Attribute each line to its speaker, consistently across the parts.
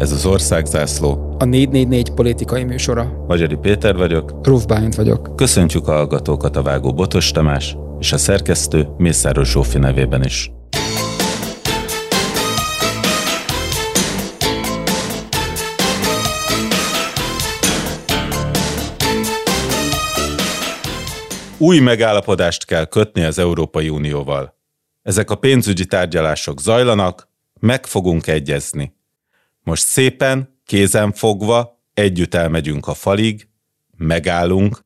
Speaker 1: Ez az Országzászló.
Speaker 2: A 444 politikai műsora.
Speaker 1: Magyari Péter vagyok.
Speaker 2: Ruf Bálint vagyok.
Speaker 1: Köszöntjük a hallgatókat a Vágó Botos Tamás és a szerkesztő Mészáros Zsófi nevében is. Új megállapodást kell kötni az Európai Unióval. Ezek a pénzügyi tárgyalások zajlanak, meg fogunk egyezni. Most szépen, kézen fogva, együtt elmegyünk a falig, megállunk,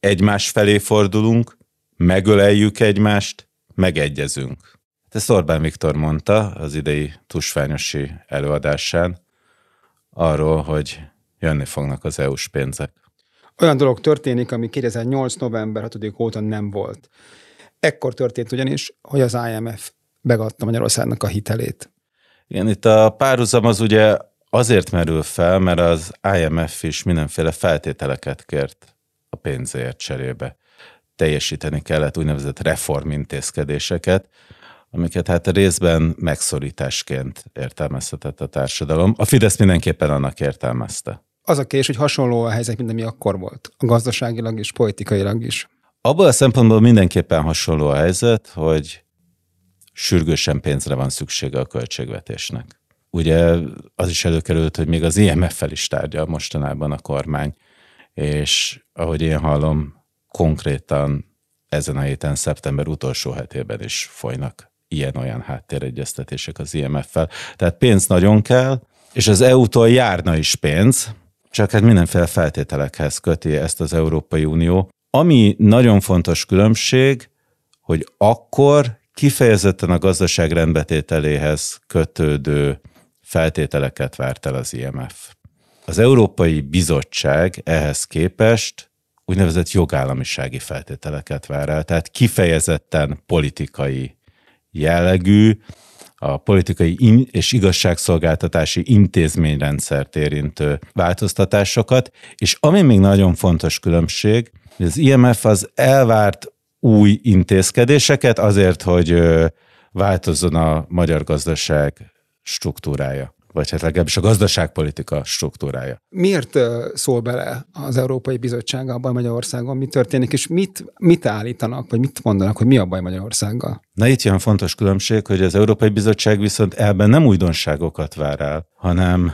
Speaker 1: egymás felé fordulunk, megöleljük egymást, megegyezünk. Ezt Orbán Viktor mondta az idei tusványosi előadásán arról, hogy jönni fognak az EU-s pénzek.
Speaker 2: Olyan dolog történik, ami 2008. november 6 óta nem volt. Ekkor történt ugyanis, hogy az IMF megadta Magyarországnak a hitelét.
Speaker 1: Igen, itt a párhuzam az ugye azért merül fel, mert az IMF is mindenféle feltételeket kért a pénzért cserébe. Teljesíteni kellett úgynevezett reformintézkedéseket, amiket hát részben megszorításként értelmezhetett a társadalom. A Fidesz mindenképpen annak értelmezte.
Speaker 2: Az a kérdés, hogy hasonló a helyzet, mint ami akkor volt, gazdaságilag és politikailag is.
Speaker 1: Abból a szempontból mindenképpen hasonló a helyzet, hogy sürgősen pénzre van szüksége a költségvetésnek. Ugye az is előkerült, hogy még az IMF-fel is tárgyal mostanában a kormány, és ahogy én hallom, konkrétan ezen a héten, szeptember utolsó hetében is folynak ilyen-olyan háttéregyeztetések az IMF-fel. Tehát pénz nagyon kell, és az EU-tól járna is pénz, csak hát mindenféle feltételekhez köti ezt az Európai Unió. Ami nagyon fontos különbség, hogy akkor kifejezetten a gazdaság rendbetételéhez kötődő feltételeket várt el az IMF. Az Európai Bizottság ehhez képest úgynevezett jogállamisági feltételeket vár el, tehát kifejezetten politikai jellegű, a politikai és igazságszolgáltatási intézményrendszert érintő változtatásokat, és ami még nagyon fontos különbség, az IMF az elvárt új intézkedéseket azért, hogy változzon a magyar gazdaság struktúrája vagy hát legalábbis a gazdaságpolitika struktúrája.
Speaker 2: Miért szól bele az Európai Bizottság abban Magyarországon, mi történik, és mit, mit állítanak, vagy mit mondanak, hogy mi a baj Magyarországgal?
Speaker 1: Na itt jön fontos különbség, hogy az Európai Bizottság viszont ebben nem újdonságokat vár el, hanem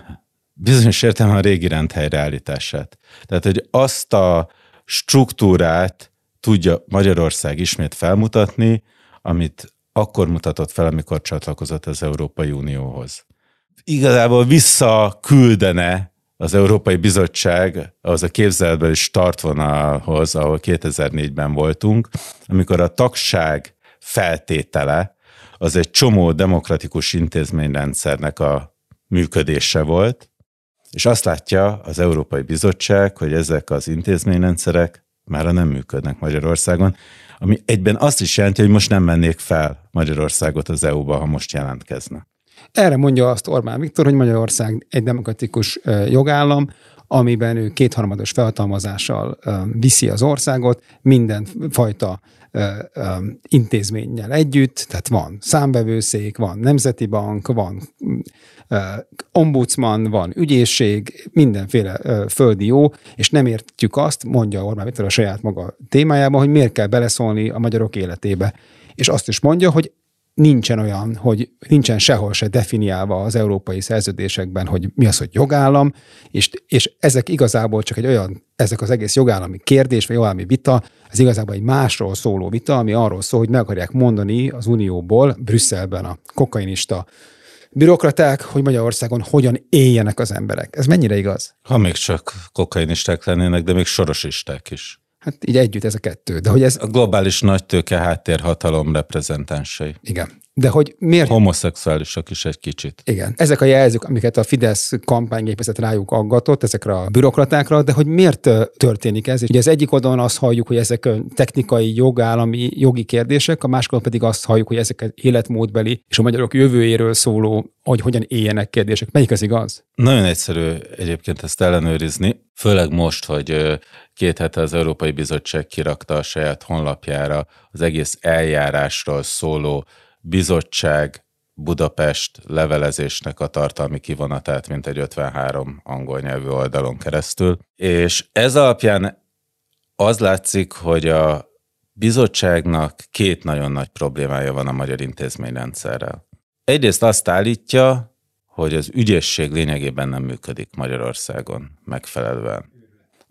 Speaker 1: bizonyos értelemben a régi rend helyreállítását. Tehát, hogy azt a struktúrát tudja Magyarország ismét felmutatni, amit akkor mutatott fel, amikor csatlakozott az Európai Unióhoz. Igazából visszaküldene az Európai Bizottság az a képzeletbeli startvonalhoz, ahol 2004-ben voltunk, amikor a tagság feltétele az egy csomó demokratikus intézményrendszernek a működése volt, és azt látja az Európai Bizottság, hogy ezek az intézményrendszerek már nem működnek Magyarországon, ami egyben azt is jelenti, hogy most nem mennék fel Magyarországot az EU-ba, ha most jelentkezne.
Speaker 2: Erre mondja azt Orbán Viktor, hogy Magyarország egy demokratikus jogállam, amiben ő kétharmados felhatalmazással viszi az országot, mindenfajta intézménnyel együtt, tehát van számbevőszék, van nemzeti bank, van ombudsman, van ügyészség, mindenféle földi jó, és nem értjük azt, mondja Orbán Viktor a saját maga témájában, hogy miért kell beleszólni a magyarok életébe. És azt is mondja, hogy nincsen olyan, hogy nincsen sehol se definiálva az európai szerződésekben, hogy mi az, hogy jogállam, és, és ezek igazából csak egy olyan, ezek az egész jogállami kérdés, vagy jogállami vita, ez igazából egy másról szóló vita, ami arról szól, hogy meg akarják mondani az Unióból, Brüsszelben a kokainista bürokraták, hogy Magyarországon hogyan éljenek az emberek. Ez mennyire igaz?
Speaker 1: Ha még csak kokainisták lennének, de még sorosisták is.
Speaker 2: Hát így együtt ez a kettő. De hogy ez...
Speaker 1: A globális nagytőke háttérhatalom reprezentánsai.
Speaker 2: Igen. De hogy miért...
Speaker 1: Homoszexuálisak is egy kicsit.
Speaker 2: Igen. Ezek a jelzők, amiket a Fidesz kampánygépezet rájuk aggatott, ezekre a bürokratákra, de hogy miért történik ez? Ugye az egyik oldalon azt halljuk, hogy ezek technikai, jogállami, jogi kérdések, a másik pedig azt halljuk, hogy ezek életmódbeli és a magyarok jövőjéről szóló, hogy hogyan éljenek kérdések. Melyik az igaz?
Speaker 1: Nagyon egyszerű egyébként ezt ellenőrizni, főleg most, hogy két hete az Európai Bizottság kirakta a saját honlapjára az egész eljárásról szóló bizottság Budapest levelezésnek a tartalmi kivonatát, mint egy 53 angol nyelvű oldalon keresztül. És ez alapján az látszik, hogy a bizottságnak két nagyon nagy problémája van a magyar intézményrendszerrel. Egyrészt azt állítja, hogy az ügyészség lényegében nem működik Magyarországon megfelelően.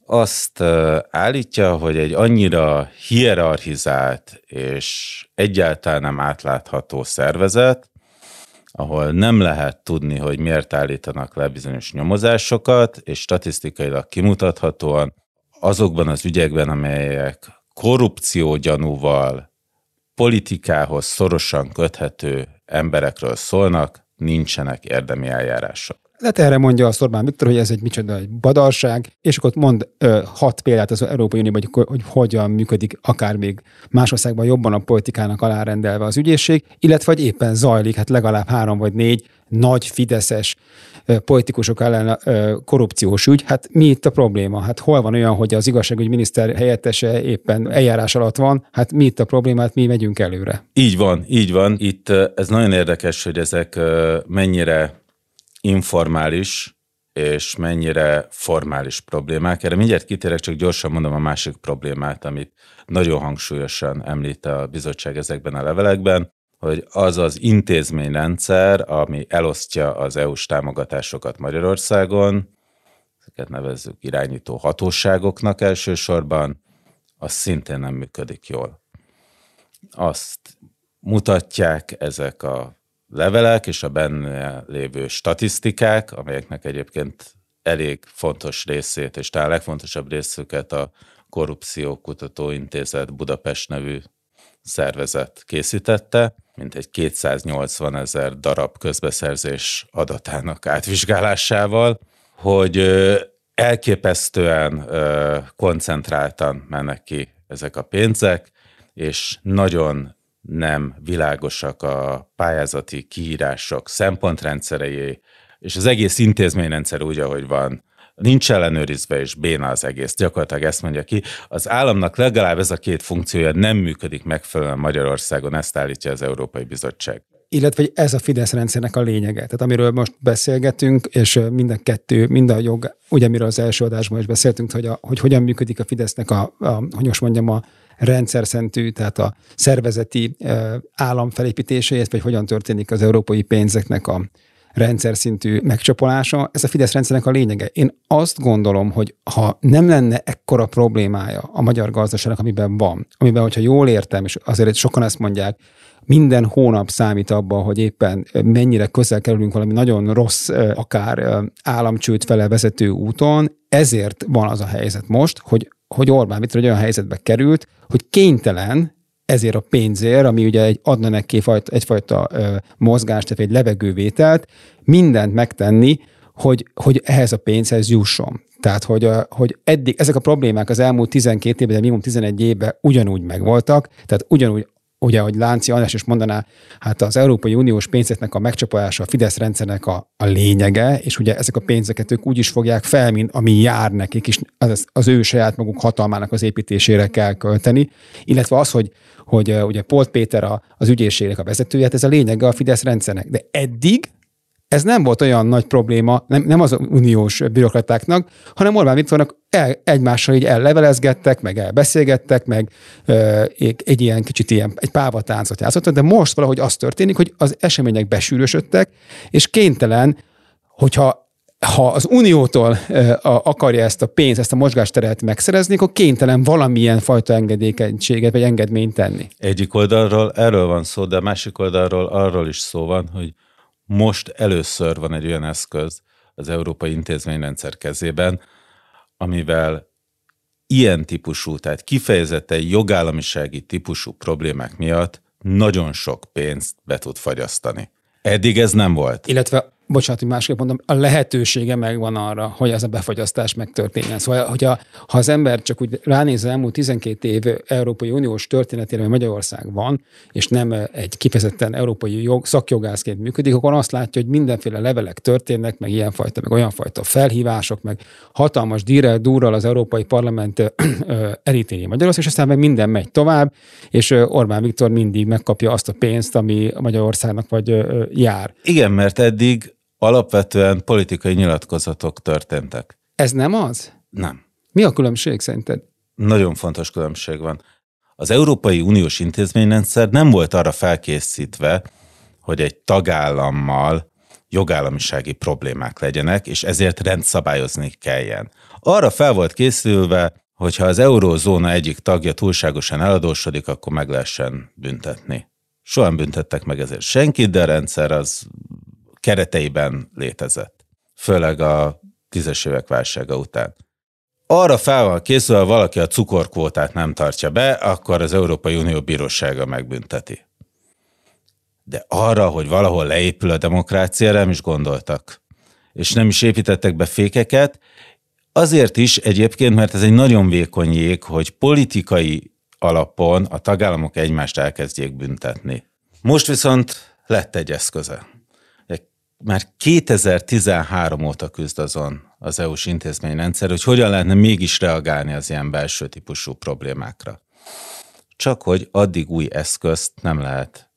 Speaker 1: Azt állítja, hogy egy annyira hierarchizált és egyáltalán nem átlátható szervezet, ahol nem lehet tudni, hogy miért állítanak le bizonyos nyomozásokat, és statisztikailag kimutathatóan azokban az ügyekben, amelyek korrupció gyanúval, politikához szorosan köthető emberekről szólnak, nincsenek érdemi eljárások.
Speaker 2: Lehet erre mondja a Orbán Viktor, hogy ez egy micsoda egy badalság, és akkor mond ö, hat példát az Európai Unióban, hogy, hogy hogyan működik akár még más országban jobban a politikának alárendelve az ügyészség, illetve hogy éppen zajlik, hát legalább három vagy négy nagy fideszes politikusok ellen korrupciós ügy. Hát mi itt a probléma? Hát hol van olyan, hogy az igazságügyi miniszter helyettese éppen eljárás alatt van? Hát mi itt a probléma? Hát mi megyünk előre.
Speaker 1: Így van, így van. Itt ez nagyon érdekes, hogy ezek mennyire informális és mennyire formális problémák. Erre mindjárt kitérek, csak gyorsan mondom a másik problémát, amit nagyon hangsúlyosan említ a bizottság ezekben a levelekben, hogy az az intézményrendszer, ami elosztja az EU-s támogatásokat Magyarországon, ezeket nevezzük irányító hatóságoknak elsősorban, az szintén nem működik jól. Azt mutatják ezek a levelek és a benne lévő statisztikák, amelyeknek egyébként elég fontos részét, és talán legfontosabb részüket a Korrupció Kutató Intézet Budapest nevű szervezet készítette, mint egy 280 ezer darab közbeszerzés adatának átvizsgálásával, hogy elképesztően koncentráltan mennek ki ezek a pénzek, és nagyon nem világosak a pályázati kiírások szempontrendszerei, és az egész intézményrendszer úgy, ahogy van, nincs ellenőrizve, és béna az egész. Gyakorlatilag ezt mondja ki. Az államnak legalább ez a két funkciója nem működik megfelelően Magyarországon, ezt állítja az Európai Bizottság
Speaker 2: illetve ez a Fidesz rendszernek a lényege. Tehát amiről most beszélgetünk, és minden kettő, mind a jog, ugye miről az első adásban is beszéltünk, hogy, a, hogy hogyan működik a Fidesznek a, a hogy most mondjam, a rendszer szentű, tehát a szervezeti állam felépítéséhez, vagy hogyan történik az európai pénzeknek a rendszer szintű megcsapolása, ez a Fidesz rendszernek a lényege. Én azt gondolom, hogy ha nem lenne ekkora problémája a magyar gazdaságnak, amiben van, amiben, hogyha jól értem, és azért sokan ezt mondják, minden hónap számít abban, hogy éppen mennyire közel kerülünk valami nagyon rossz, akár államcsőd fele vezető úton, ezért van az a helyzet most, hogy, hogy Orbán Viktor egy olyan helyzetbe került, hogy kénytelen ezért a pénzért, ami ugye egy, adna neki egyfajta, egyfajta ö, mozgást, tehát egy levegővételt, mindent megtenni, hogy, hogy ehhez a pénzhez jusson. Tehát, hogy, hogy eddig ezek a problémák az elmúlt 12 évben, de minimum 11 évben ugyanúgy megvoltak, tehát ugyanúgy ugye, hogy Lánci András is mondaná, hát az Európai Uniós pénzeknek a megcsapolása a Fidesz rendszernek a, a lényege, és ugye ezek a pénzeket ők úgy is fogják fel, mint ami jár nekik, és az, az ő saját maguk hatalmának az építésére kell költeni, illetve az, hogy, hogy ugye Polt Péter a, az ügyészségnek a vezetője, hát ez a lényege a Fidesz rendszernek. De eddig ez nem volt olyan nagy probléma, nem, nem az uniós bürokratáknak, hanem Orbán Viktornak el, egymással így ellevelezgettek, meg elbeszélgettek, meg ö, egy ilyen kicsit ilyen, egy pávatáncot játszottak, de most valahogy az történik, hogy az események besűrösödtek, és kénytelen, hogyha ha az Uniótól akarja ezt a pénzt, ezt a mozgásteret megszerezni, akkor kénytelen valamilyen fajta engedékenységet vagy engedményt tenni.
Speaker 1: Egyik oldalról erről van szó, de másik oldalról arról is szó van, hogy most először van egy olyan eszköz az Európai Intézményrendszer kezében, amivel ilyen típusú, tehát kifejezetten jogállamisági típusú problémák miatt nagyon sok pénzt be tud fagyasztani. Eddig ez nem volt.
Speaker 2: Illetve bocsánat, hogy másképp mondom, a lehetősége megvan arra, hogy ez a befagyasztás megtörténjen. Szóval, hogyha, ha az ember csak úgy ránéz az elmúlt 12 év Európai Uniós történetére, hogy Magyarország van, és nem egy kifejezetten európai jog, szakjogászként működik, akkor azt látja, hogy mindenféle levelek történnek, meg ilyenfajta, meg olyanfajta felhívások, meg hatalmas dírel, durral az Európai Parlament elítéli Magyarország, és aztán meg minden megy tovább, és Orbán Viktor mindig megkapja azt a pénzt, ami Magyarországnak vagy jár.
Speaker 1: Igen, mert eddig alapvetően politikai nyilatkozatok történtek.
Speaker 2: Ez nem az?
Speaker 1: Nem.
Speaker 2: Mi a különbség szerinted?
Speaker 1: Nagyon fontos különbség van. Az Európai Uniós intézményrendszer nem volt arra felkészítve, hogy egy tagállammal jogállamisági problémák legyenek, és ezért rendszabályozni kelljen. Arra fel volt készülve, hogyha az eurózóna egyik tagja túlságosan eladósodik, akkor meg lehessen büntetni. Soha nem büntettek meg ezért senkit, de a rendszer az kereteiben létezett. Főleg a tízes évek válsága után. Arra fel van készülve, ha valaki a cukorkvótát nem tartja be, akkor az Európai Unió bírósága megbünteti. De arra, hogy valahol leépül a demokrácia, nem is gondoltak. És nem is építettek be fékeket, azért is egyébként, mert ez egy nagyon vékony jég, hogy politikai alapon a tagállamok egymást elkezdjék büntetni. Most viszont lett egy eszköze már 2013 óta küzd azon az EU-s intézményrendszer, hogy hogyan lehetne mégis reagálni az ilyen belső típusú problémákra. Csak hogy addig új eszközt nem lehet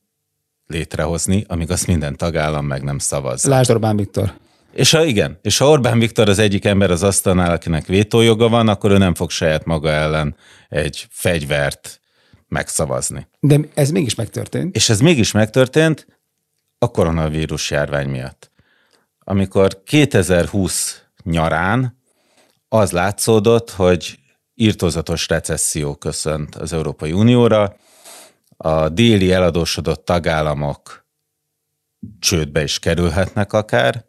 Speaker 1: létrehozni, amíg azt minden tagállam meg nem szavaz.
Speaker 2: Lásd Orbán Viktor.
Speaker 1: És ha igen, és ha Orbán Viktor az egyik ember az asztalnál, akinek vétójoga van, akkor ő nem fog saját maga ellen egy fegyvert megszavazni.
Speaker 2: De ez mégis megtörtént.
Speaker 1: És ez mégis megtörtént, a koronavírus járvány miatt. Amikor 2020 nyarán az látszódott, hogy írtózatos recesszió köszönt az Európai Unióra, a déli eladósodott tagállamok csődbe is kerülhetnek akár,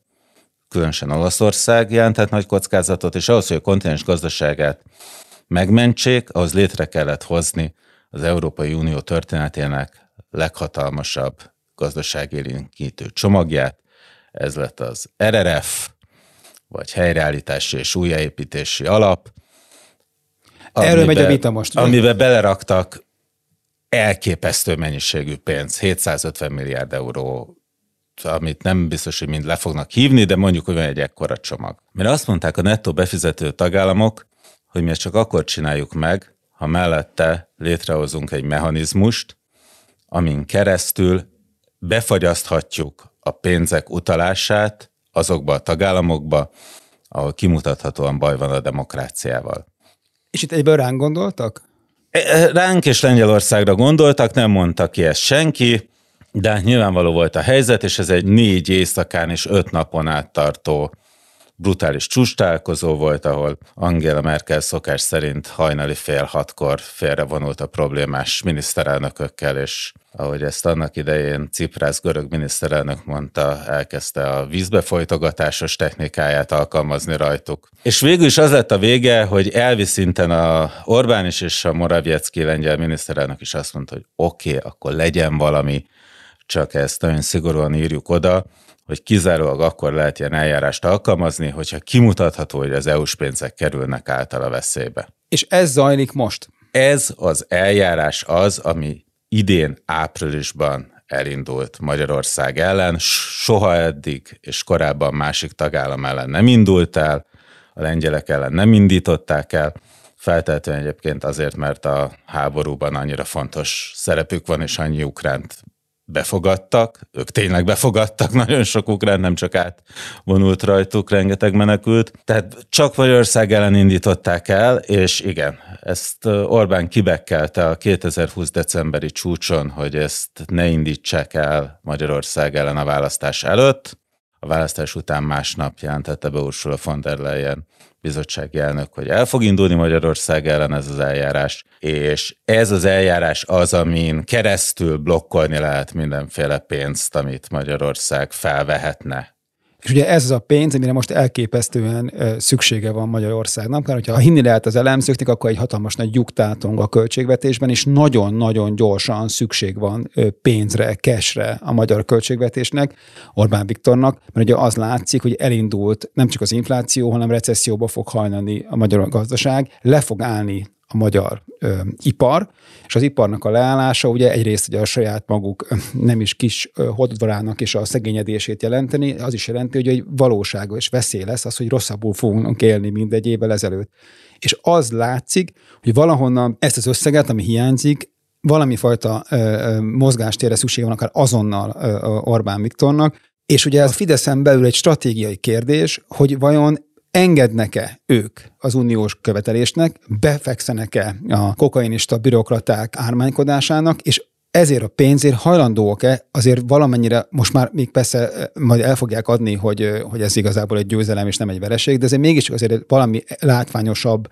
Speaker 1: különösen Olaszország jelentett nagy kockázatot, és ahhoz, hogy a kontinens gazdaságát megmentsék, ahhoz létre kellett hozni az Európai Unió történetének leghatalmasabb gazdaságélénkítő csomagját. Ez lett az RRF, vagy helyreállítási és újjáépítési alap.
Speaker 2: Erről megy a vita most.
Speaker 1: Amiben beleraktak elképesztő mennyiségű pénz, 750 milliárd euró, amit nem biztos, hogy mind le fognak hívni, de mondjuk, hogy van egy ekkora csomag. Mert azt mondták a nettó befizető tagállamok, hogy mi ezt csak akkor csináljuk meg, ha mellette létrehozunk egy mechanizmust, amin keresztül befagyaszthatjuk a pénzek utalását azokba a tagállamokba, ahol kimutathatóan baj van a demokráciával.
Speaker 2: És itt egyből ránk gondoltak?
Speaker 1: E, e, ránk és Lengyelországra gondoltak, nem mondta ki ezt senki, de hát nyilvánvaló volt a helyzet, és ez egy négy éjszakán és öt napon át tartó brutális csústálkozó volt, ahol Angela Merkel szokás szerint hajnali fél hatkor félrevonult a problémás miniszterelnökökkel, és ahogy ezt annak idején Ciprász görög miniszterelnök mondta, elkezdte a vízbefolytogatásos technikáját alkalmazni rajtuk. És végül is az lett a vége, hogy elvi szinten a Orbán is és a Moraviecki lengyel miniszterelnök is azt mondta, hogy oké, okay, akkor legyen valami, csak ezt nagyon szigorúan írjuk oda, hogy kizárólag akkor lehet ilyen eljárást alkalmazni, hogyha kimutatható, hogy az EU-s pénzek kerülnek általa veszélybe.
Speaker 2: És ez zajlik most?
Speaker 1: Ez az eljárás az, ami idén áprilisban elindult Magyarország ellen, soha eddig és korábban másik tagállam ellen nem indult el, a lengyelek ellen nem indították el, feltétlenül egyébként azért, mert a háborúban annyira fontos szerepük van, és annyi ukránt befogadtak, ők tényleg befogadtak, nagyon sok ukrán nem csak átvonult rajtuk, rengeteg menekült. Tehát csak Magyarország ellen indították el, és igen, ezt Orbán kibekkelte a 2020 decemberi csúcson, hogy ezt ne indítsák el Magyarország ellen a választás előtt. A választás után másnap jelentette be Ursula von der Leyen bizottsági elnök, hogy el fog indulni Magyarország ellen ez az eljárás, és ez az eljárás az, amin keresztül blokkolni lehet mindenféle pénzt, amit Magyarország felvehetne
Speaker 2: És ugye ez az a pénz, amire most elképesztően szüksége van Magyarországnak, mert ha hinni lehet az elemzőknek, akkor egy hatalmas nagy lyuktátong a költségvetésben, és nagyon-nagyon gyorsan szükség van pénzre, cashre a magyar költségvetésnek, Orbán Viktornak, mert ugye az látszik, hogy elindult nem csak az infláció, hanem recesszióba fog hajlani a magyar gazdaság, le fog állni a magyar ö, ipar, és az iparnak a leállása ugye egyrészt ugye a saját maguk nem is kis hodvarának és a szegényedését jelenteni, az is jelenti, hogy egy valóság és veszély lesz az, hogy rosszabbul fogunk élni, mint egy évvel ezelőtt. És az látszik, hogy valahonnan ezt az összeget, ami hiányzik, valami fajta ö, ö, mozgástérre szüksége van akár azonnal ö, Orbán Viktornak, és ugye ez Fideszen belül egy stratégiai kérdés, hogy vajon engednek-e ők az uniós követelésnek, befekszenek-e a kokainista bürokraták ármánykodásának, és ezért a pénzért hajlandóak-e? Azért valamennyire, most már még persze eh, majd el fogják adni, hogy, eh, hogy ez igazából egy győzelem és nem egy vereség, de azért mégis azért valami látványosabb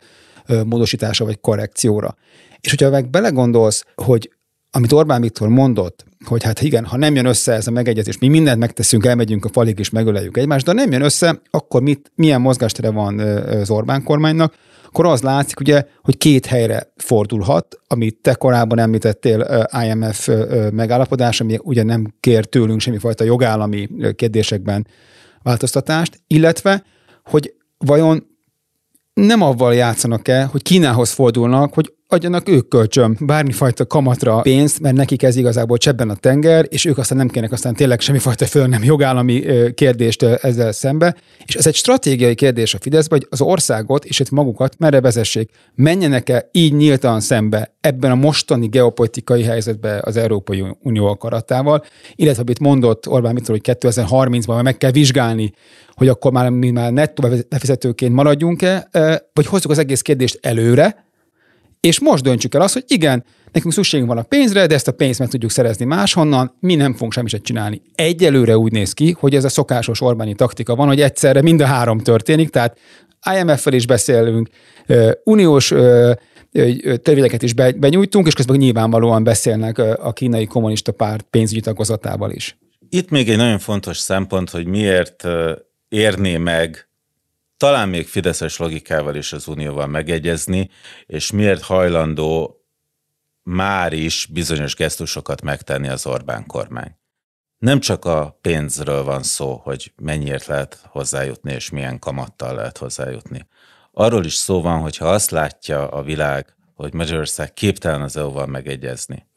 Speaker 2: eh, módosítása vagy korrekcióra. És hogyha meg belegondolsz, hogy amit Orbán Viktor mondott, hogy hát igen, ha nem jön össze ez a megegyezés, mi mindent megteszünk, elmegyünk a falig és megöleljük egymást, de ha nem jön össze, akkor mit, milyen mozgástere van az Orbán kormánynak, akkor az látszik, ugye, hogy két helyre fordulhat, amit te korábban említettél IMF megállapodás, ami ugye nem kér tőlünk semmifajta jogállami kérdésekben változtatást, illetve, hogy vajon nem avval játszanak-e, hogy Kínához fordulnak, hogy adjanak ők kölcsön bármifajta kamatra pénzt, mert nekik ez igazából csebben a tenger, és ők aztán nem kérnek aztán tényleg semmifajta föl nem jogállami kérdést ezzel szembe. És ez egy stratégiai kérdés a Fideszben, hogy az országot és itt magukat merre vezessék. Menjenek-e így nyíltan szembe ebben a mostani geopolitikai helyzetben az Európai Unió akaratával, illetve amit mondott Orbán Viktor, hogy 2030-ban meg kell vizsgálni, hogy akkor már mi már nettó befizetőként maradjunk-e, vagy hozzuk az egész kérdést előre, és most döntsük el azt, hogy igen, nekünk szükségünk van a pénzre, de ezt a pénzt meg tudjuk szerezni máshonnan, mi nem fogunk semmit csinálni. Egyelőre úgy néz ki, hogy ez a szokásos Orbáni taktika van, hogy egyszerre mind a három történik, tehát IMF-fel is beszélünk, uniós törvényeket is benyújtunk, és közben nyilvánvalóan beszélnek a kínai kommunista párt pénzügyi tagozatával is.
Speaker 1: Itt még egy nagyon fontos szempont, hogy miért érné meg talán még fideszes logikával is az Unióval megegyezni, és miért hajlandó már is bizonyos gesztusokat megtenni az Orbán kormány. Nem csak a pénzről van szó, hogy mennyiért lehet hozzájutni, és milyen kamattal lehet hozzájutni. Arról is szó van, hogy ha azt látja a világ, hogy Magyarország képtelen az EU-val megegyezni,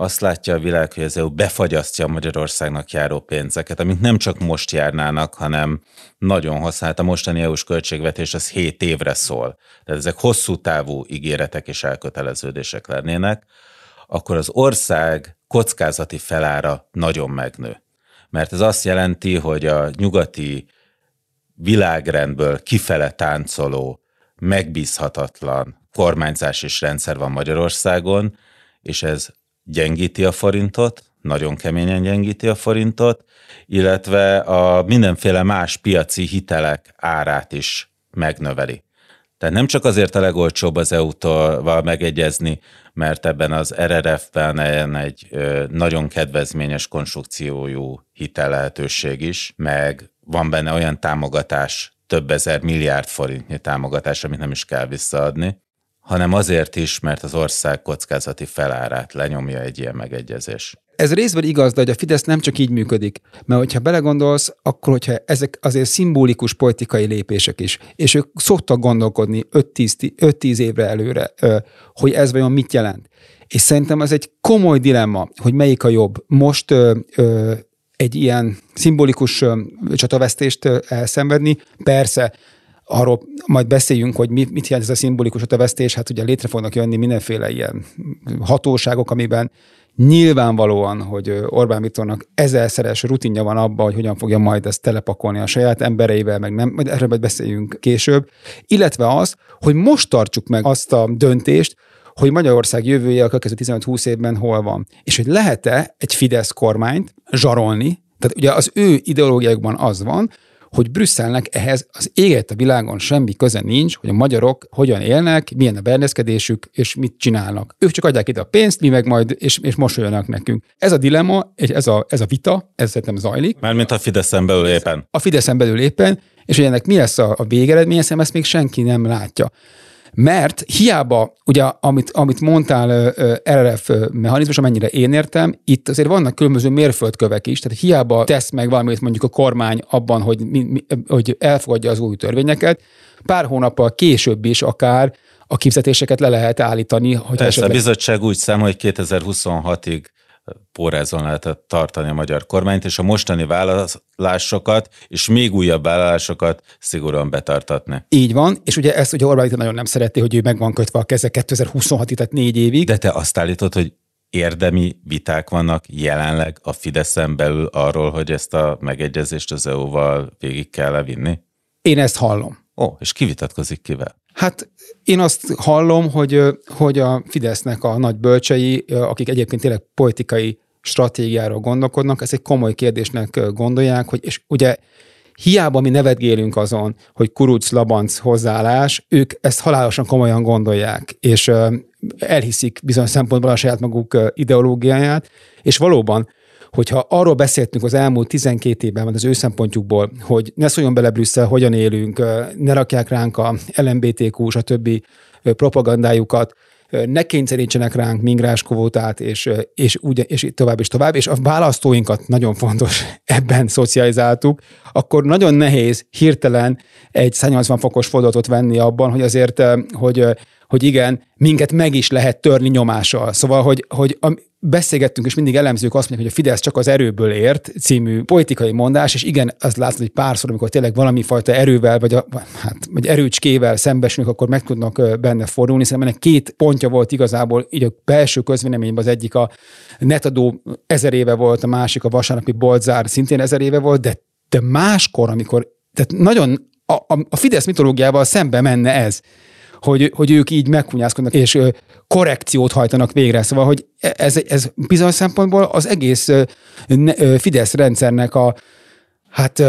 Speaker 1: azt látja a világ, hogy az EU befagyasztja a Magyarországnak járó pénzeket, amik nem csak most járnának, hanem nagyon hosszú. Hát a mostani EU-s költségvetés az 7 évre szól. Tehát ezek hosszú távú ígéretek és elköteleződések lennének, akkor az ország kockázati felára nagyon megnő. Mert ez azt jelenti, hogy a nyugati világrendből kifele táncoló, megbízhatatlan kormányzás és rendszer van Magyarországon, és ez gyengíti a forintot, nagyon keményen gyengíti a forintot, illetve a mindenféle más piaci hitelek árát is megnöveli. Tehát nem csak azért a legolcsóbb az EU-tól megegyezni, mert ebben az RRF-ben egy nagyon kedvezményes konstrukciójú hitel lehetőség is, meg van benne olyan támogatás, több ezer milliárd forintnyi támogatás, amit nem is kell visszaadni, hanem azért is, mert az ország kockázati felárát lenyomja egy ilyen megegyezés.
Speaker 2: Ez részben igaz, de hogy a Fidesz nem csak így működik, mert hogyha belegondolsz, akkor hogyha ezek azért szimbolikus politikai lépések is, és ők szoktak gondolkodni 5-10 évre előre, hogy ez vajon mit jelent. És szerintem ez egy komoly dilemma, hogy melyik a jobb. Most ö, ö, egy ilyen szimbolikus ö, csatavesztést elszenvedni, persze arról majd beszéljünk, hogy mit, mit jelent ez a szimbolikus ötevesztés, hát ugye létre fognak jönni mindenféle ilyen hatóságok, amiben nyilvánvalóan, hogy Orbán Viktornak ezerszeres rutinja van abban, hogy hogyan fogja majd ezt telepakolni a saját embereivel, meg nem, majd erről majd beszéljünk később, illetve az, hogy most tartsuk meg azt a döntést, hogy Magyarország jövője a következő 15-20 évben hol van. És hogy lehet-e egy Fidesz kormányt zsarolni, tehát ugye az ő ideológiájukban az van, hogy Brüsszelnek ehhez az éget a világon semmi köze nincs, hogy a magyarok hogyan élnek, milyen a berendezkedésük, és mit csinálnak. Ők csak adják ide a pénzt, mi meg majd, és, és mosolyanak nekünk. Ez a dilemma, ez a, ez a vita, ez szerintem zajlik.
Speaker 1: Mármint a Fideszen belül éppen.
Speaker 2: A Fideszen belül éppen, és hogy ennek mi lesz a, a végeredménye, szerintem ezt még senki nem látja. Mert hiába, ugye, amit, amit mondtál, RRF mechanizmus, amennyire én értem, itt azért vannak különböző mérföldkövek is, tehát hiába tesz meg valamit mondjuk a kormány abban, hogy, mi, hogy elfogadja az új törvényeket, pár hónappal később is akár a kifizetéseket le lehet állítani. Hogy
Speaker 1: Persze, esetleg... a bizottság úgy számol, hogy 2026-ig pórázon lehetett tartani a magyar kormányt, és a mostani vállalásokat és még újabb vállalásokat szigorúan betartatni.
Speaker 2: Így van, és ugye ezt ugye Orbán nagyon nem szereti, hogy ő meg van kötve a keze 2026-ig, tehát négy évig.
Speaker 1: De te azt állítod, hogy érdemi viták vannak jelenleg a Fideszen belül arról, hogy ezt a megegyezést az EU-val végig kell vinni?
Speaker 2: Én ezt hallom.
Speaker 1: Ó, és ki vitatkozik kivel?
Speaker 2: Hát én azt hallom, hogy, hogy a Fidesznek a nagy bölcsei, akik egyébként tényleg politikai stratégiáról gondolkodnak, ezt egy komoly kérdésnek gondolják, hogy és ugye hiába mi nevetgélünk azon, hogy kuruc, labanc hozzáállás, ők ezt halálosan komolyan gondolják, és elhiszik bizonyos szempontból a saját maguk ideológiáját, és valóban hogyha arról beszéltünk az elmúlt 12 évben, az ő szempontjukból, hogy ne szóljon bele Brüsszel, hogyan élünk, ne rakják ránk a LMBTQ, a többi propagandájukat, ne kényszerítsenek ránk migránskvótát, és, és, úgy, és tovább és tovább, és a választóinkat nagyon fontos ebben szocializáltuk, akkor nagyon nehéz hirtelen egy 180 fokos fordulatot venni abban, hogy azért, hogy hogy igen, minket meg is lehet törni nyomással. Szóval, hogy, hogy a, beszélgettünk, és mindig elemzők azt mondják, hogy a Fidesz csak az erőből ért című politikai mondás, és igen, az látszott, hogy párszor, amikor tényleg valami fajta erővel, vagy, a, hát, vagy erőcskével szembesülünk, akkor meg tudnak benne fordulni. Szerintem ennek két pontja volt igazából, így a belső közvéleményben az egyik a netadó ezer éve volt, a másik a vasárnapi boltzár szintén ezer éve volt, de, de máskor, amikor, tehát nagyon a, a, a Fidesz mitológiával szembe menne ez hogy, hogy ők így megkunyászkodnak, és korrekciót hajtanak végre. Szóval, hogy e, ez, ez bizonyos szempontból az egész Fidesz rendszernek a, Hát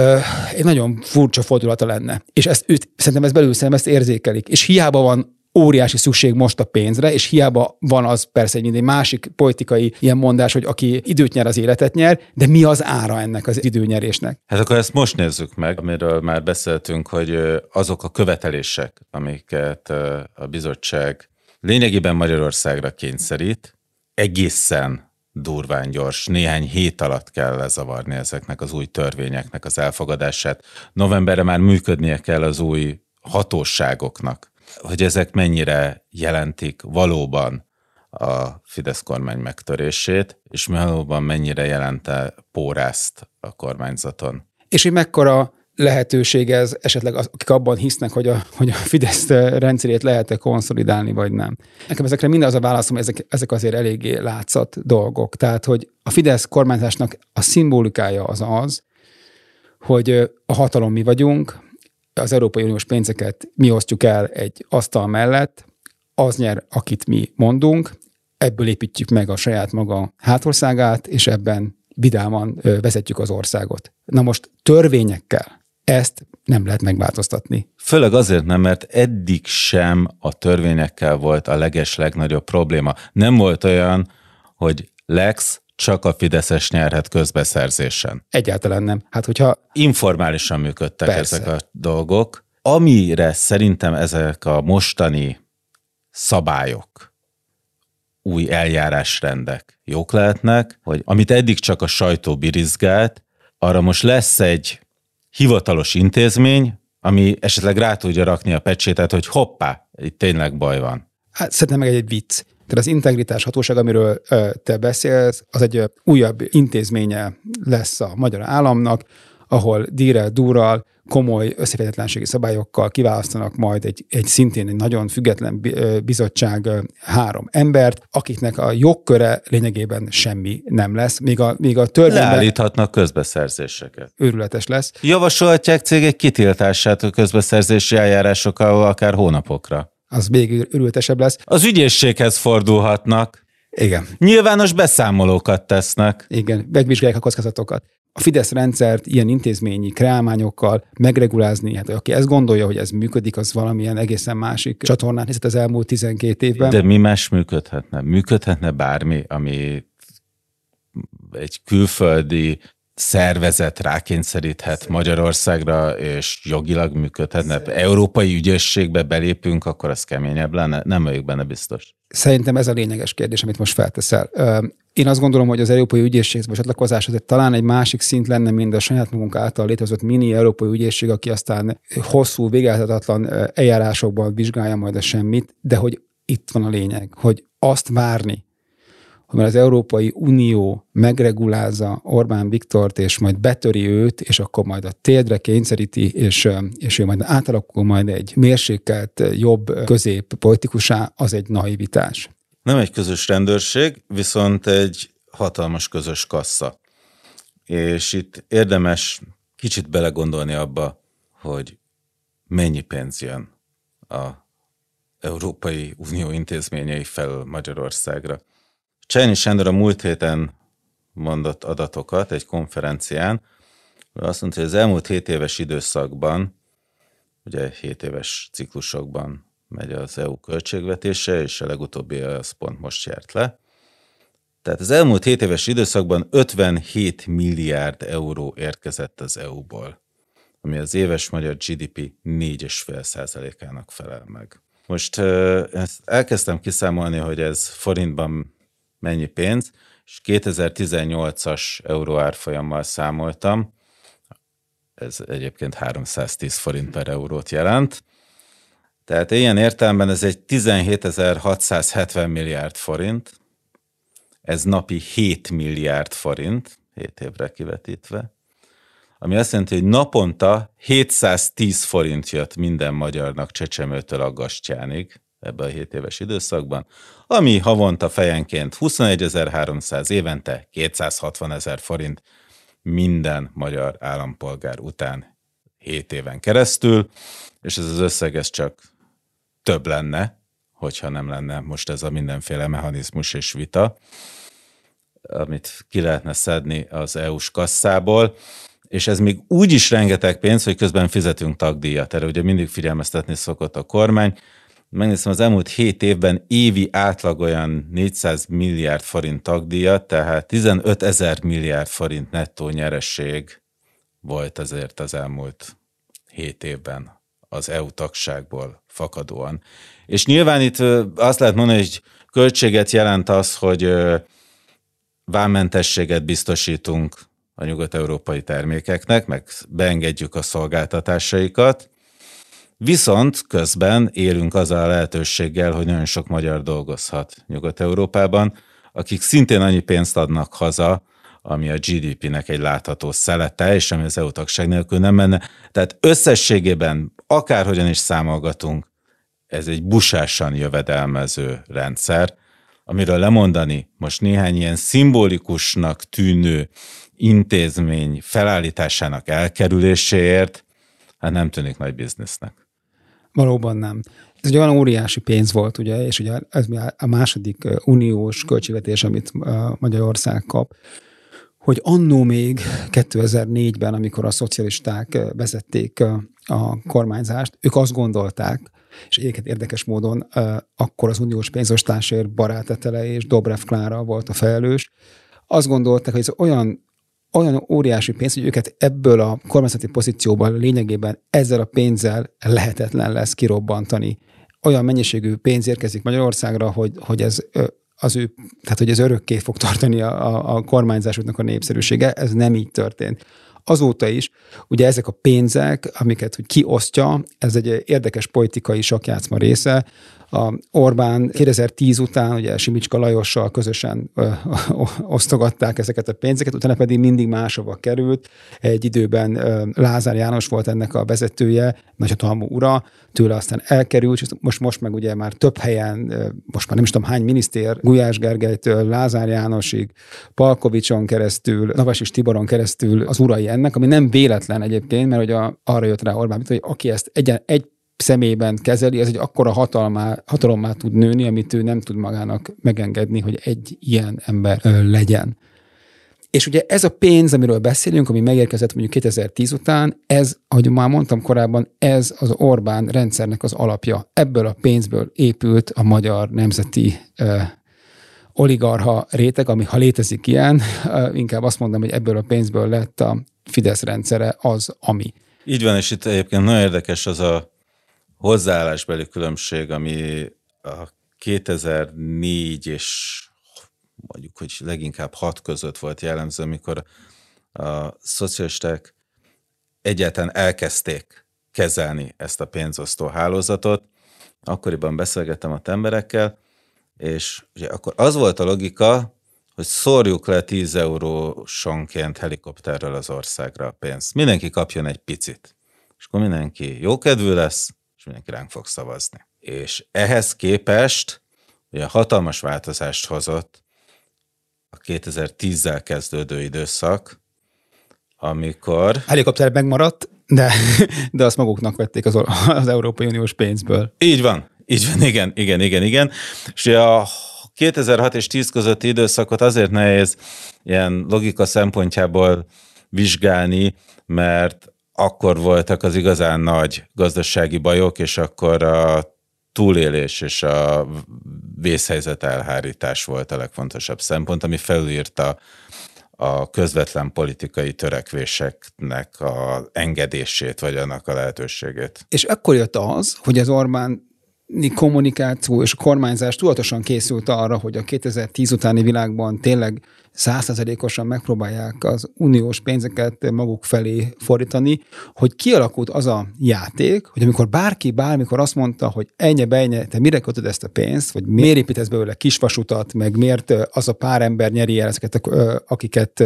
Speaker 2: egy nagyon furcsa fordulata lenne. És ezt, szerintem ez belül szerintem ezt érzékelik. És hiába van óriási szükség most a pénzre, és hiába van az persze egy, másik politikai ilyen mondás, hogy aki időt nyer, az életet nyer, de mi az ára ennek az időnyerésnek?
Speaker 1: Hát akkor ezt most nézzük meg, amiről már beszéltünk, hogy azok a követelések, amiket a bizottság lényegében Magyarországra kényszerít, egészen durván gyors, néhány hét alatt kell lezavarni ezeknek az új törvényeknek az elfogadását. Novemberre már működnie kell az új hatóságoknak hogy ezek mennyire jelentik valóban a Fidesz kormány megtörését, és valóban mennyire jelente pórázt a kormányzaton.
Speaker 2: És hogy mekkora lehetőség ez esetleg az, akik abban hisznek, hogy a, hogy a Fidesz rendszerét lehet-e konszolidálni, vagy nem. Nekem ezekre mind az a válaszom, ezek, ezek azért eléggé látszat dolgok. Tehát, hogy a Fidesz kormányzásnak a szimbolikája az az, hogy a hatalom mi vagyunk, az Európai Uniós pénzeket mi osztjuk el egy asztal mellett, az nyer, akit mi mondunk, ebből építjük meg a saját maga hátországát, és ebben vidáman vezetjük az országot. Na most törvényekkel ezt nem lehet megváltoztatni.
Speaker 1: Főleg azért nem, mert eddig sem a törvényekkel volt a leges legnagyobb probléma. Nem volt olyan, hogy Lex csak a Fideszes nyerhet közbeszerzésen.
Speaker 2: Egyáltalán nem. Hát hogyha...
Speaker 1: Informálisan működtek Persze. ezek a dolgok. Amire szerintem ezek a mostani szabályok, új eljárásrendek jók lehetnek, hogy amit eddig csak a sajtó birizgált, arra most lesz egy hivatalos intézmény, ami esetleg rá tudja rakni a pecsétet, hogy hoppá, itt tényleg baj van.
Speaker 2: Hát szerintem meg egy vicc. Tehát az integritás hatóság, amiről te beszélsz, az egy újabb intézménye lesz a magyar államnak, ahol díre, durral, komoly összeférhetetlenségi szabályokkal kiválasztanak majd egy, egy szintén egy nagyon független bizottság három embert, akiknek a jogköre lényegében semmi nem lesz, míg a, míg a
Speaker 1: törvényben... Leállíthatnak közbeszerzéseket.
Speaker 2: Őrületes lesz.
Speaker 1: Javasolhatják cégek kitiltását a közbeszerzési eljárásokkal akár hónapokra
Speaker 2: az még örültesebb lesz.
Speaker 1: Az ügyészséghez fordulhatnak.
Speaker 2: Igen.
Speaker 1: Nyilvános beszámolókat tesznek.
Speaker 2: Igen, megvizsgálják a kockázatokat. A Fidesz rendszert ilyen intézményi kreálmányokkal megregulázni, hát aki ezt gondolja, hogy ez működik, az valamilyen egészen másik csatornán hiszett az elmúlt 12 évben.
Speaker 1: De mi más működhetne? Működhetne bármi, ami egy külföldi szervezet rákényszeríthet Magyarországra, és jogilag működhetne. Európai ügyösségbe belépünk, akkor az keményebb lenne? Nem vagyok benne biztos.
Speaker 2: Szerintem ez a lényeges kérdés, amit most felteszel. Én azt gondolom, hogy az Európai Ügyészséghez csatlakozás azért talán egy másik szint lenne, mint a saját magunk által létrehozott mini Európai Ügyészség, aki aztán hosszú, végáltatlan eljárásokban vizsgálja majd a semmit, de hogy itt van a lényeg, hogy azt várni, hogy az Európai Unió megregulázza Orbán Viktort, és majd betöri őt, és akkor majd a térdre kényszeríti, és, és ő majd átalakul majd egy mérsékelt, jobb közép politikusá, az egy naivitás.
Speaker 1: Nem egy közös rendőrség, viszont egy hatalmas közös kassa. És itt érdemes kicsit belegondolni abba, hogy mennyi pénz jön a Európai Unió intézményei fel Magyarországra. Csányi Sándor a múlt héten mondott adatokat egy konferencián, azt mondta, hogy az elmúlt 7 éves időszakban, ugye 7 éves ciklusokban megy az EU költségvetése, és a legutóbbi az pont most járt le. Tehát az elmúlt 7 éves időszakban 57 milliárd euró érkezett az EU-ból, ami az éves magyar GDP 4,5%-ának felel meg. Most ezt elkezdtem kiszámolni, hogy ez forintban mennyi pénz, és 2018-as euró árfolyammal számoltam, ez egyébként 310 forint per eurót jelent, tehát ilyen értelemben ez egy 17.670 milliárd forint, ez napi 7 milliárd forint, 7 évre kivetítve, ami azt jelenti, hogy naponta 710 forint jött minden magyarnak Csecsemőtől a Gastyánig ebbe a 7 éves időszakban, ami havonta fejenként 21.300, évente 260 ezer forint minden magyar állampolgár után 7 éven keresztül, és ez az összeg ez csak több lenne, hogyha nem lenne most ez a mindenféle mechanizmus és vita, amit ki lehetne szedni az EU-s kasszából, és ez még úgy is rengeteg pénz, hogy közben fizetünk tagdíjat. Erre ugye mindig figyelmeztetni szokott a kormány, megnéztem az elmúlt 7 évben évi átlag olyan 400 milliárd forint tagdíjat, tehát 15 ezer milliárd forint nettó nyereség volt azért az elmúlt 7 évben az EU tagságból fakadóan. És nyilván itt azt lehet mondani, hogy költséget jelent az, hogy vámmentességet biztosítunk a nyugat-európai termékeknek, meg beengedjük a szolgáltatásaikat, Viszont közben élünk azzal a lehetőséggel, hogy nagyon sok magyar dolgozhat Nyugat-Európában, akik szintén annyi pénzt adnak haza, ami a GDP-nek egy látható szelete, és ami az EU tagság nélkül nem menne. Tehát összességében, akárhogyan is számolgatunk, ez egy busásan jövedelmező rendszer, amiről lemondani most néhány ilyen szimbolikusnak tűnő intézmény felállításának elkerüléséért, hát nem tűnik nagy biznisznek.
Speaker 2: Valóban nem. Ez egy olyan óriási pénz volt, ugye, és ugye ez a második uniós költségvetés, amit Magyarország kap, hogy annó még 2004-ben, amikor a szocialisták vezették a kormányzást, ők azt gondolták, és egyébként érdekes módon akkor az uniós pénzostásért Barátetele és Dobrev Klára volt a felelős, azt gondolták, hogy ez olyan olyan óriási pénz, hogy őket ebből a kormányzati pozícióban lényegében ezzel a pénzzel lehetetlen lesz kirobbantani. Olyan mennyiségű pénz érkezik Magyarországra, hogy, hogy ez az ő, tehát hogy ez örökké fog tartani a, a, a kormányzásoknak a népszerűsége, ez nem így történt. Azóta is, ugye ezek a pénzek, amiket hogy kiosztja, ez egy érdekes politikai sakjátszma része, a Orbán 2010 után ugye Simicska Lajossal közösen ö, ö, osztogatták ezeket a pénzeket, utána pedig mindig máshova került. Egy időben ö, Lázár János volt ennek a vezetője, nagyhatalmú ura, tőle aztán elkerült, és most, most meg ugye már több helyen, most már nem is tudom hány minisztér, Gulyás Gergelytől Lázár Jánosig, Palkovicson keresztül, Navasis Tiboron keresztül az urai ennek, ami nem véletlen egyébként, mert hogy a, arra jött rá Orbán, hogy aki ezt egy, egy személyben kezeli, az egy akkora hatalmá, hatalommá tud nőni, amit ő nem tud magának megengedni, hogy egy ilyen ember legyen. És ugye ez a pénz, amiről beszélünk, ami megérkezett mondjuk 2010 után, ez, ahogy már mondtam korábban, ez az Orbán rendszernek az alapja. Ebből a pénzből épült a magyar nemzeti uh, oligarha réteg, ami ha létezik ilyen, inkább azt mondom, hogy ebből a pénzből lett a Fidesz rendszere az, ami.
Speaker 1: Így van, és itt egyébként nagyon érdekes az a hozzáállásbeli különbség, ami a 2004 és mondjuk, hogy leginkább hat között volt jellemző, amikor a szocialisták egyáltalán elkezdték kezelni ezt a pénzosztó hálózatot. Akkoriban beszélgettem a emberekkel, és ugye akkor az volt a logika, hogy szórjuk le 10 eurósonként helikopterről az országra a pénzt. Mindenki kapjon egy picit. És akkor mindenki jókedvű lesz, és mindenki ránk fog szavazni. És ehhez képest ugye hatalmas változást hozott a 2010-zel kezdődő időszak, amikor...
Speaker 2: Helikopter megmaradt, de, de azt maguknak vették az, az Európai Uniós pénzből.
Speaker 1: Így van, így van, igen, igen, igen, igen. És a 2006 és 10 közötti időszakot azért nehéz ilyen logika szempontjából vizsgálni, mert akkor voltak az igazán nagy gazdasági bajok, és akkor a túlélés és a vészhelyzet elhárítás volt a legfontosabb szempont, ami felülírta a közvetlen politikai törekvéseknek a engedését, vagy annak a lehetőségét.
Speaker 2: És akkor jött az, hogy az Orbán kommunikáció és a kormányzás tudatosan készült arra, hogy a 2010 utáni világban tényleg százszerzelékosan megpróbálják az uniós pénzeket maguk felé fordítani, hogy kialakult az a játék, hogy amikor bárki bármikor azt mondta, hogy ennyi bejnye, te mire kötöd ezt a pénzt, vagy miért építesz belőle kisvasutat, meg miért az a pár ember nyeri el ezeket, akiket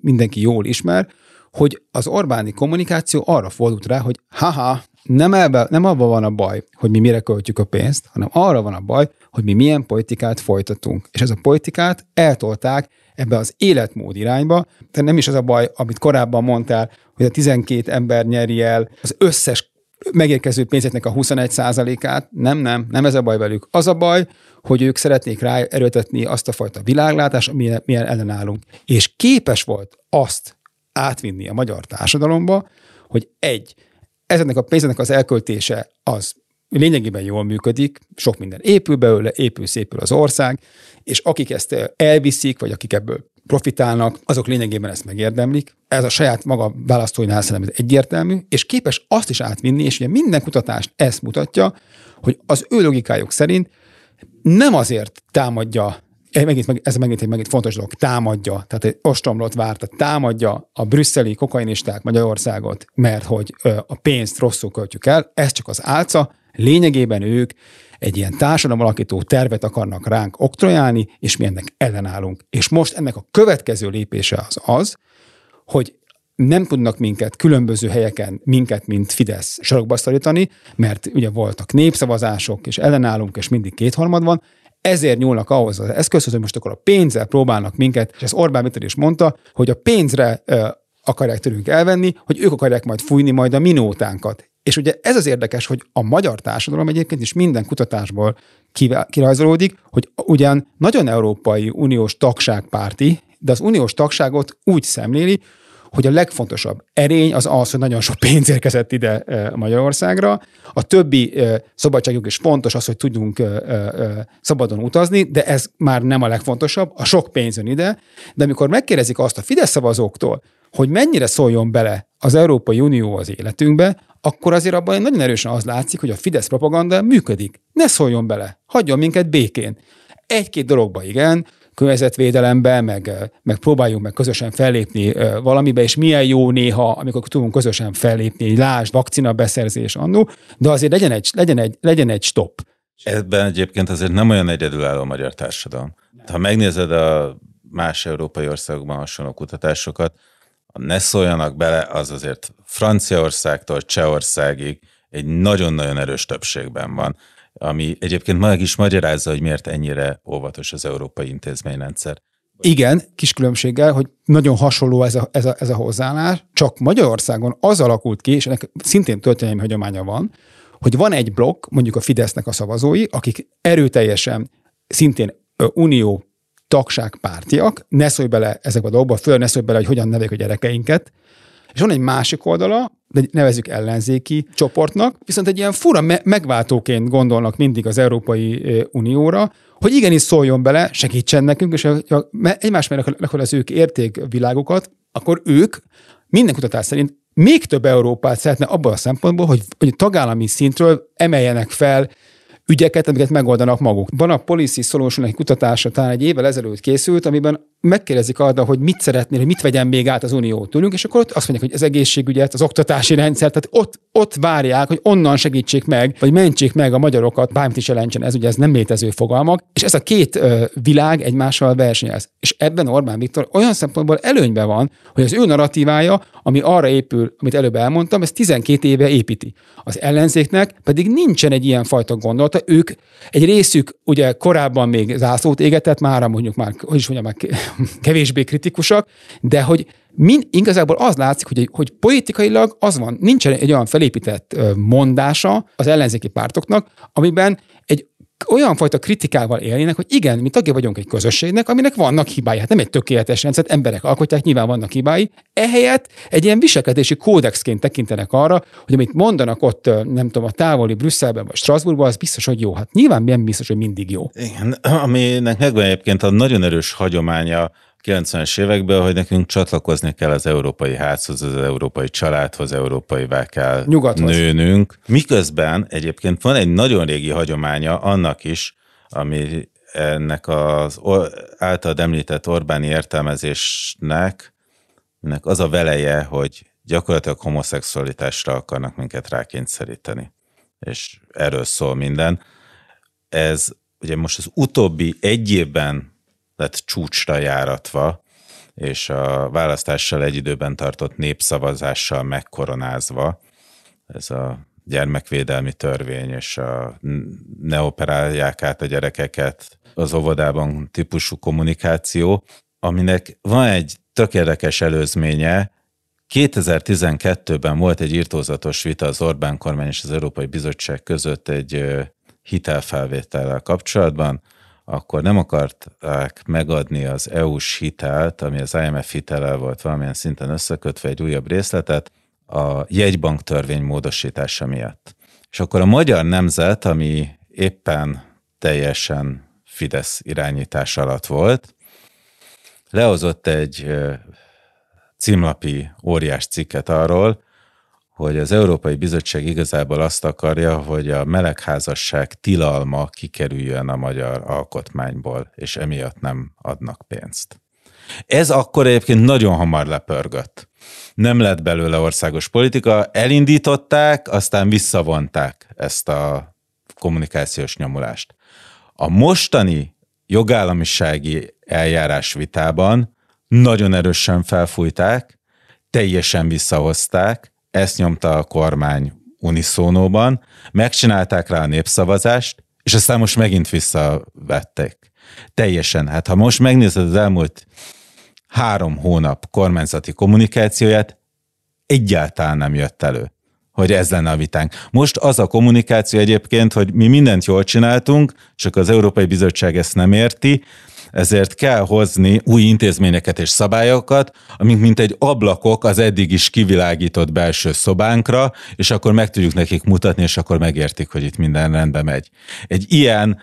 Speaker 2: mindenki jól ismer, hogy az Orbáni kommunikáció arra fordult rá, hogy haha, nem, ebbe, nem abban van a baj, hogy mi mire költjük a pénzt, hanem arra van a baj, hogy mi milyen politikát folytatunk. És ez a politikát eltolták ebbe az életmód irányba. Tehát nem is az a baj, amit korábban mondtál, hogy a 12 ember nyeri el az összes megérkező pénzeknek a 21%-át. Nem, nem, nem ez a baj velük. Az a baj, hogy ők szeretnék rá erőltetni azt a fajta világlátást, milyen, milyen ellenállunk. És képes volt azt átvinni a magyar társadalomba, hogy egy, ezeknek a pénzeknek az elköltése az lényegében jól működik, sok minden épül belőle, épül szépül az ország, és akik ezt elviszik, vagy akik ebből profitálnak, azok lényegében ezt megérdemlik. Ez a saját maga választóinál szerintem egyértelmű, és képes azt is átvinni, és ugye minden kutatást ezt mutatja, hogy az ő logikájuk szerint nem azért támadja megint, ez megint egy megint fontos dolog, támadja, tehát egy ostromlott várt, tehát támadja a brüsszeli kokainisták Magyarországot, mert hogy a pénzt rosszul költjük el, ez csak az álca, lényegében ők egy ilyen társadalom alakító tervet akarnak ránk oktrojálni, és mi ennek ellenállunk. És most ennek a következő lépése az az, hogy nem tudnak minket különböző helyeken, minket, mint Fidesz sarokba szorítani, mert ugye voltak népszavazások, és ellenállunk, és mindig kétharmad van, ezért nyúlnak ahhoz az eszközhöz, hogy most akkor a pénzzel próbálnak minket, és ez Orbán Viktor is mondta, hogy a pénzre akarják tőlünk elvenni, hogy ők akarják majd fújni majd a minótánkat. És ugye ez az érdekes, hogy a magyar társadalom egyébként is minden kutatásból kirajzolódik, hogy ugyan nagyon Európai Uniós tagságpárti, de az uniós tagságot úgy szemléli, hogy a legfontosabb erény az az, hogy nagyon sok pénz érkezett ide Magyarországra. A többi szabadságunk is fontos az, hogy tudjunk szabadon utazni, de ez már nem a legfontosabb. A sok pénz jön ide, de amikor megkérdezik azt a Fidesz szavazóktól, hogy mennyire szóljon bele az Európai Unió az életünkbe, akkor azért abban nagyon erősen az látszik, hogy a Fidesz propaganda működik. Ne szóljon bele, hagyjon minket békén. Egy-két dologba igen, környezetvédelembe, meg, meg próbáljunk meg közösen fellépni valamibe, és milyen jó néha, amikor tudunk közösen fellépni, lásd, vakcina beszerzés annó, de azért legyen egy, legyen egy, legyen egy stop.
Speaker 1: Ebben egyébként azért nem olyan egyedülálló a magyar társadalom. Ha megnézed a más európai országokban hasonló kutatásokat, ne szóljanak bele, az azért Franciaországtól Csehországig egy nagyon-nagyon erős többségben van, ami egyébként meg is magyarázza, hogy miért ennyire óvatos az európai intézményrendszer.
Speaker 2: Igen, kis különbséggel, hogy nagyon hasonló ez a, ez, a, ez a hozzáállás, csak Magyarországon az alakult ki, és ennek szintén történelmi hagyománya van, hogy van egy blokk, mondjuk a Fidesznek a szavazói, akik erőteljesen szintén unió tagságpártiak, ne szólj bele ezekbe a dolgokba, föl ne szólj bele, hogy hogyan neveljük a gyerekeinket, és van egy másik oldala, de nevezük ellenzéki csoportnak, viszont egy ilyen fura me- megváltóként gondolnak mindig az Európai Unióra, hogy igenis szóljon bele, segítsen nekünk, és ha egymás mellett az ők értékvilágokat, akkor ők minden kutatás szerint még több Európát szeretne abban a szempontból, hogy, hogy tagállami szintről emeljenek fel ügyeket, amiket megoldanak maguk. Van a Policy Solution egy kutatása, talán egy évvel ezelőtt készült, amiben megkérdezik arra, hogy mit szeretnél, hogy mit vegyen még át az Unió tőlünk, és akkor ott azt mondják, hogy az egészségügyet, az oktatási rendszer, tehát ott, ott várják, hogy onnan segítsék meg, vagy mentsék meg a magyarokat, bármit is jelentsen, ez ugye ez nem létező fogalmak, és ez a két ö, világ egymással versenyez. És ebben Orbán Viktor olyan szempontból előnyben van, hogy az ő narratívája, ami arra épül, amit előbb elmondtam, ez 12 éve építi. Az ellenzéknek pedig nincsen egy ilyen fajta gondolata, ők egy részük ugye korábban még zászlót égetett, már mondjuk már, hogy is mondjam, már kevésbé kritikusak, de hogy mind, igazából az látszik, hogy, hogy politikailag az van, nincsen egy olyan felépített mondása az ellenzéki pártoknak, amiben egy olyan fajta kritikával élnének, hogy igen, mi tagja vagyunk egy közösségnek, aminek vannak hibái. Hát nem egy tökéletes rendszer, emberek alkotják, nyilván vannak hibái. Ehelyett egy ilyen viselkedési kódexként tekintenek arra, hogy amit mondanak ott, nem tudom, a távoli Brüsszelben vagy Strasbourgban, az biztos, hogy jó. Hát nyilván nem biztos, hogy mindig jó.
Speaker 1: Igen, aminek megvan egyébként a nagyon erős hagyománya 90-es években, hogy nekünk csatlakozni kell az európai házhoz, az európai családhoz, európai kell Nyugathoz. nőnünk. Miközben egyébként van egy nagyon régi hagyománya annak is, ami ennek az által említett Orbáni értelmezésnek, ennek az a veleje, hogy gyakorlatilag homoszexualitásra akarnak minket rákényszeríteni. És erről szól minden. Ez ugye most az utóbbi egy évben lett csúcsra járatva, és a választással egy időben tartott népszavazással megkoronázva, ez a gyermekvédelmi törvény, és a ne operálják át a gyerekeket az óvodában típusú kommunikáció, aminek van egy tökéletes előzménye, 2012-ben volt egy írtózatos vita az Orbán kormány és az Európai Bizottság között egy hitelfelvétellel kapcsolatban, akkor nem akarták megadni az EU-s hitelt, ami az IMF hitele volt valamilyen szinten összekötve egy újabb részletet, a jegybank törvény módosítása miatt. És akkor a magyar nemzet, ami éppen teljesen Fidesz irányítás alatt volt, lehozott egy címlapi óriás cikket arról, hogy az Európai Bizottság igazából azt akarja, hogy a melegházasság tilalma kikerüljön a magyar alkotmányból, és emiatt nem adnak pénzt. Ez akkor egyébként nagyon hamar lepörgött. Nem lett belőle országos politika, elindították, aztán visszavonták ezt a kommunikációs nyomulást. A mostani jogállamisági eljárás vitában nagyon erősen felfújták, teljesen visszahozták, ezt nyomta a kormány uniszónóban, megcsinálták rá a népszavazást, és aztán most megint visszavették. Teljesen. Hát ha most megnézed az elmúlt három hónap kormányzati kommunikációját, egyáltalán nem jött elő, hogy ez lenne a vitánk. Most az a kommunikáció egyébként, hogy mi mindent jól csináltunk, csak az Európai Bizottság ezt nem érti, ezért kell hozni új intézményeket és szabályokat, amik mint egy ablakok az eddig is kivilágított belső szobánkra, és akkor meg tudjuk nekik mutatni, és akkor megértik, hogy itt minden rendben megy. Egy ilyen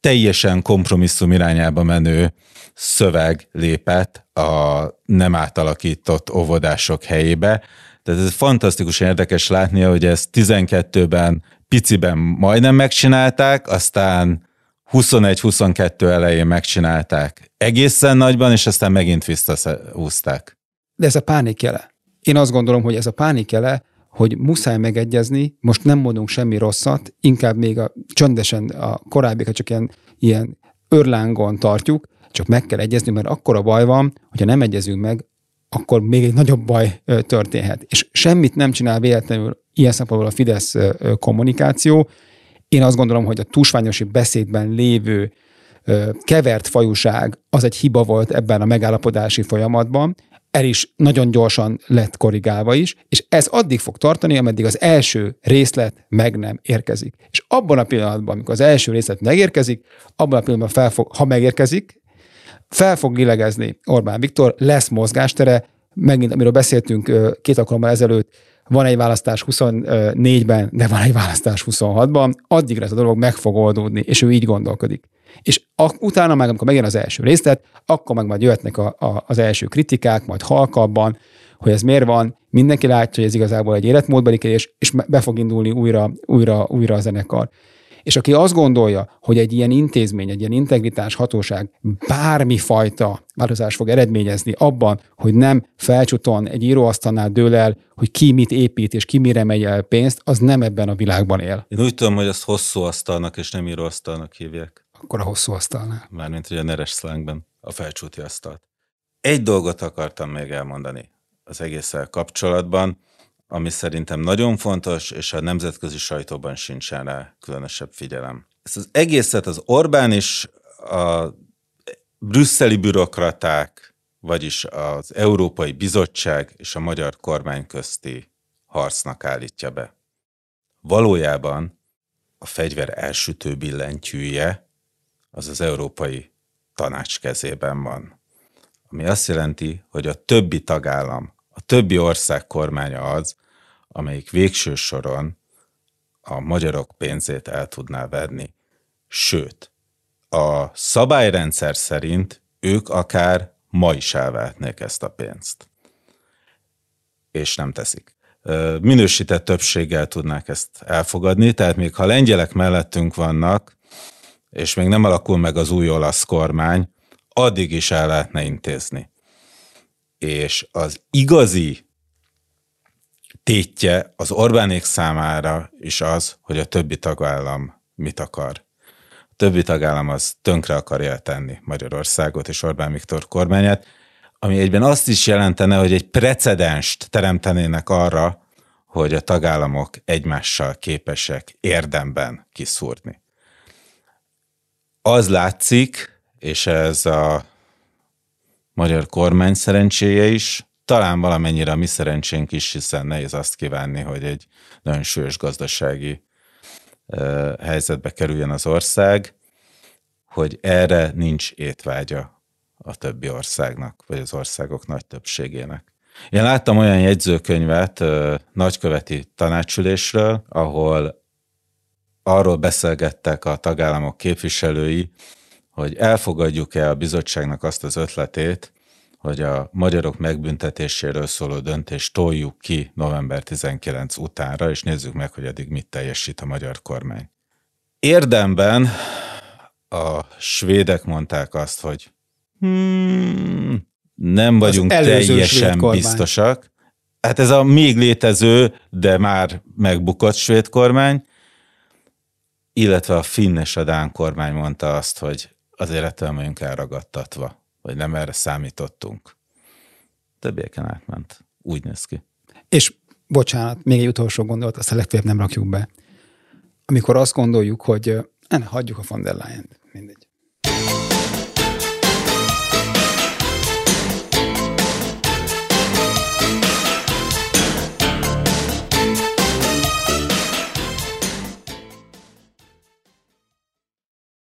Speaker 1: teljesen kompromisszum irányába menő szöveg lépett a nem átalakított óvodások helyébe. Tehát ez fantasztikus érdekes látni, hogy ezt 12-ben piciben majdnem megcsinálták, aztán 21-22 elején megcsinálták egészen nagyban, és aztán megint visszahúzták.
Speaker 2: De ez a pánik jele. Én azt gondolom, hogy ez a pánik jele, hogy muszáj megegyezni, most nem mondunk semmi rosszat, inkább még a, csöndesen a korábbiakat csak ilyen, ilyen örlángon tartjuk, csak meg kell egyezni, mert akkor a baj van, hogyha nem egyezünk meg, akkor még egy nagyobb baj történhet. És semmit nem csinál véletlenül ilyen szempontból a Fidesz kommunikáció, én azt gondolom, hogy a túlsványosi beszédben lévő kevert fajuság az egy hiba volt ebben a megállapodási folyamatban. el is nagyon gyorsan lett korrigálva is, és ez addig fog tartani, ameddig az első részlet meg nem érkezik. És abban a pillanatban, amikor az első részlet megérkezik, abban a pillanatban fel fog, ha megérkezik, fel fog lélegezni Orbán Viktor, lesz mozgástere, megint, amiről beszéltünk két alkalommal ezelőtt, van egy választás 24-ben, de van egy választás 26-ban, addigra ez a dolog meg fog oldódni, és ő így gondolkodik. És a, utána meg, amikor megjön az első részlet, akkor meg majd jöhetnek a, a, az első kritikák, majd halkabban, hogy ez miért van, mindenki látja, hogy ez igazából egy életmódbeli kérdés, és be fog indulni újra, újra, újra a zenekar. És aki azt gondolja, hogy egy ilyen intézmény, egy ilyen integritás hatóság bármifajta változás fog eredményezni abban, hogy nem felcsuton egy íróasztalnál dől el, hogy ki mit épít és ki mire megy el pénzt, az nem ebben a világban él.
Speaker 1: Én úgy tudom, hogy azt hosszú asztalnak és nem íróasztalnak hívják.
Speaker 2: Akkor a hosszú asztalnál.
Speaker 1: Mármint, hogy a neres szlángben a felcsúti asztalt. Egy dolgot akartam még elmondani az egésszel kapcsolatban ami szerintem nagyon fontos, és a nemzetközi sajtóban sincsen rá különösebb figyelem. Ezt az egészet az Orbán és a brüsszeli bürokraták, vagyis az Európai Bizottság és a magyar kormány közti harcnak állítja be. Valójában a fegyver elsütő billentyűje az az Európai Tanács kezében van. Ami azt jelenti, hogy a többi tagállam, a többi ország kormánya az, amelyik végső soron a magyarok pénzét el tudná venni. Sőt, a szabályrendszer szerint ők akár ma is elvehetnék ezt a pénzt. És nem teszik. Minősített többséggel tudnák ezt elfogadni, tehát még ha lengyelek mellettünk vannak, és még nem alakul meg az új olasz kormány, addig is el lehetne intézni. És az igazi tétje az Orbánék számára is az, hogy a többi tagállam mit akar. A többi tagállam az tönkre akarja tenni Magyarországot és Orbán Viktor kormányát, ami egyben azt is jelentene, hogy egy precedenst teremtenének arra, hogy a tagállamok egymással képesek érdemben kiszúrni. Az látszik, és ez a magyar kormány szerencséje is, talán valamennyire a mi szerencsénk is, hiszen nehéz azt kívánni, hogy egy nagyon súlyos gazdasági helyzetbe kerüljön az ország, hogy erre nincs étvágya a többi országnak, vagy az országok nagy többségének. Én láttam olyan jegyzőkönyvet nagyköveti tanácsülésről, ahol arról beszélgettek a tagállamok képviselői, hogy elfogadjuk-e a bizottságnak azt az ötletét, hogy a magyarok megbüntetéséről szóló döntést toljuk ki november 19 utánra, és nézzük meg, hogy eddig mit teljesít a magyar kormány. Érdemben a svédek mondták azt, hogy hmm, nem vagyunk teljesen biztosak. Hát ez a még létező, de már megbukott svéd kormány, illetve a finn és a dán kormány mondta azt, hogy azért ettől vagyunk elragadtatva vagy nem erre számítottunk. Többieken átment. Úgy néz ki.
Speaker 2: És bocsánat, még egy utolsó gondolat, azt a legfeljebb nem rakjuk be. Amikor azt gondoljuk, hogy ne, hagyjuk a von der Leyen, mindegy.